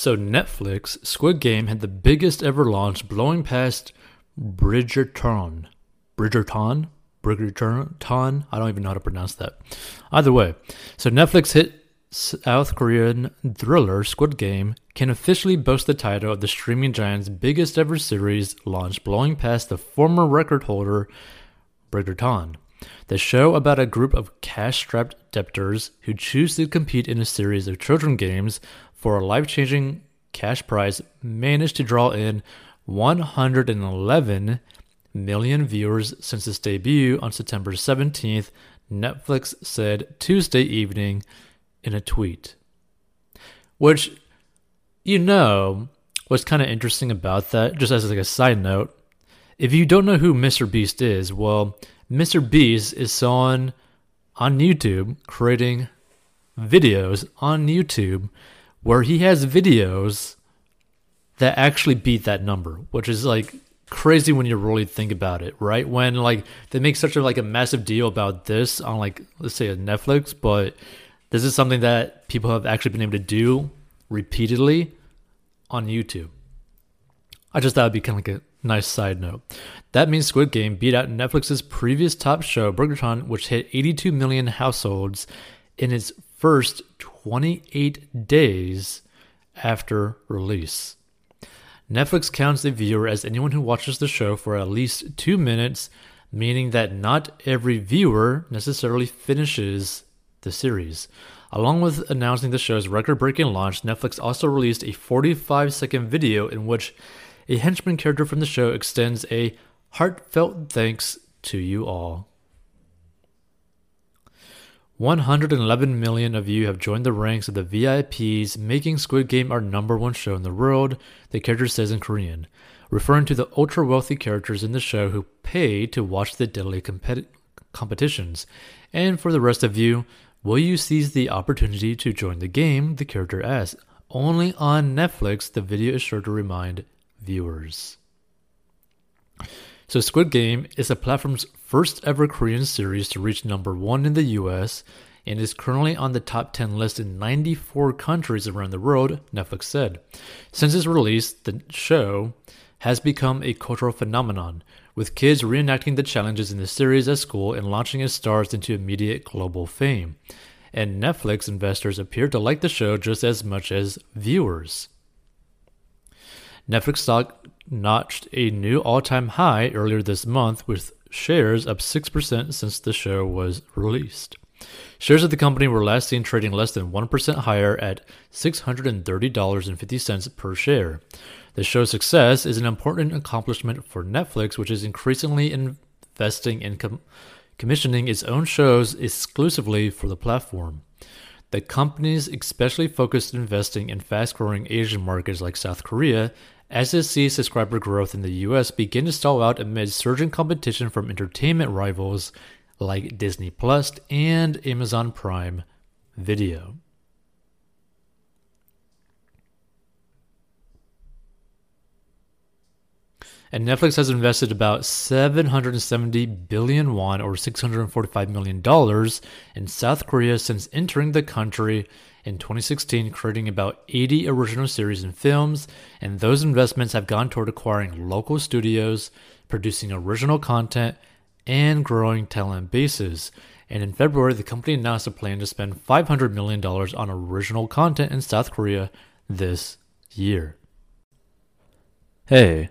So Netflix Squid Game had the biggest ever launch, blowing past Bridgerton. Bridgerton? Bridgerton? I don't even know how to pronounce that. Either way, so Netflix hit South Korean thriller Squid Game can officially boast the title of the streaming giant's biggest ever series launch, blowing past the former record holder Bridgerton. The show about a group of cash-strapped debtors who choose to compete in a series of children games for a life-changing cash prize managed to draw in 111 million viewers since its debut on September 17th, Netflix said Tuesday evening in a tweet. Which, you know, what's kind of interesting about that, just as like a side note, if you don't know who Mr. Beast is, well, Mr. Beast is someone on YouTube creating videos on YouTube where he has videos that actually beat that number, which is like crazy when you really think about it, right? When like they make such a like a massive deal about this on like let's say a Netflix, but this is something that people have actually been able to do repeatedly on YouTube. I just thought it'd be kind of like a nice side note. That means Squid Game beat out Netflix's previous top show, Bridgerton, which hit 82 million households in its first 28 days after release. Netflix counts the viewer as anyone who watches the show for at least two minutes, meaning that not every viewer necessarily finishes the series. Along with announcing the show's record breaking launch, Netflix also released a 45 second video in which a henchman character from the show extends a heartfelt thanks to you all. 111 million of you have joined the ranks of the VIPs, making Squid Game our number one show in the world, the character says in Korean, referring to the ultra wealthy characters in the show who pay to watch the deadly compet- competitions. And for the rest of you, will you seize the opportunity to join the game? The character asks. Only on Netflix, the video is sure to remind viewers. So, Squid Game is the platform's first ever Korean series to reach number one in the US and is currently on the top 10 list in 94 countries around the world, Netflix said. Since its release, the show has become a cultural phenomenon, with kids reenacting the challenges in the series at school and launching its stars into immediate global fame. And Netflix investors appear to like the show just as much as viewers. Netflix stock notched a new all time high earlier this month, with shares up 6% since the show was released. Shares of the company were last seen trading less than 1% higher at $630.50 per share. The show's success is an important accomplishment for Netflix, which is increasingly investing in com- commissioning its own shows exclusively for the platform. The companies especially focused on investing in fast growing Asian markets like South Korea as it sees subscriber growth in the US begin to stall out amid surging competition from entertainment rivals like Disney Plus and Amazon Prime Video. And Netflix has invested about 770 billion won or 645 million dollars in South Korea since entering the country in 2016, creating about 80 original series and films, and those investments have gone toward acquiring local studios, producing original content, and growing talent bases. And in February, the company announced a plan to spend $500 million on original content in South Korea this year. Hey,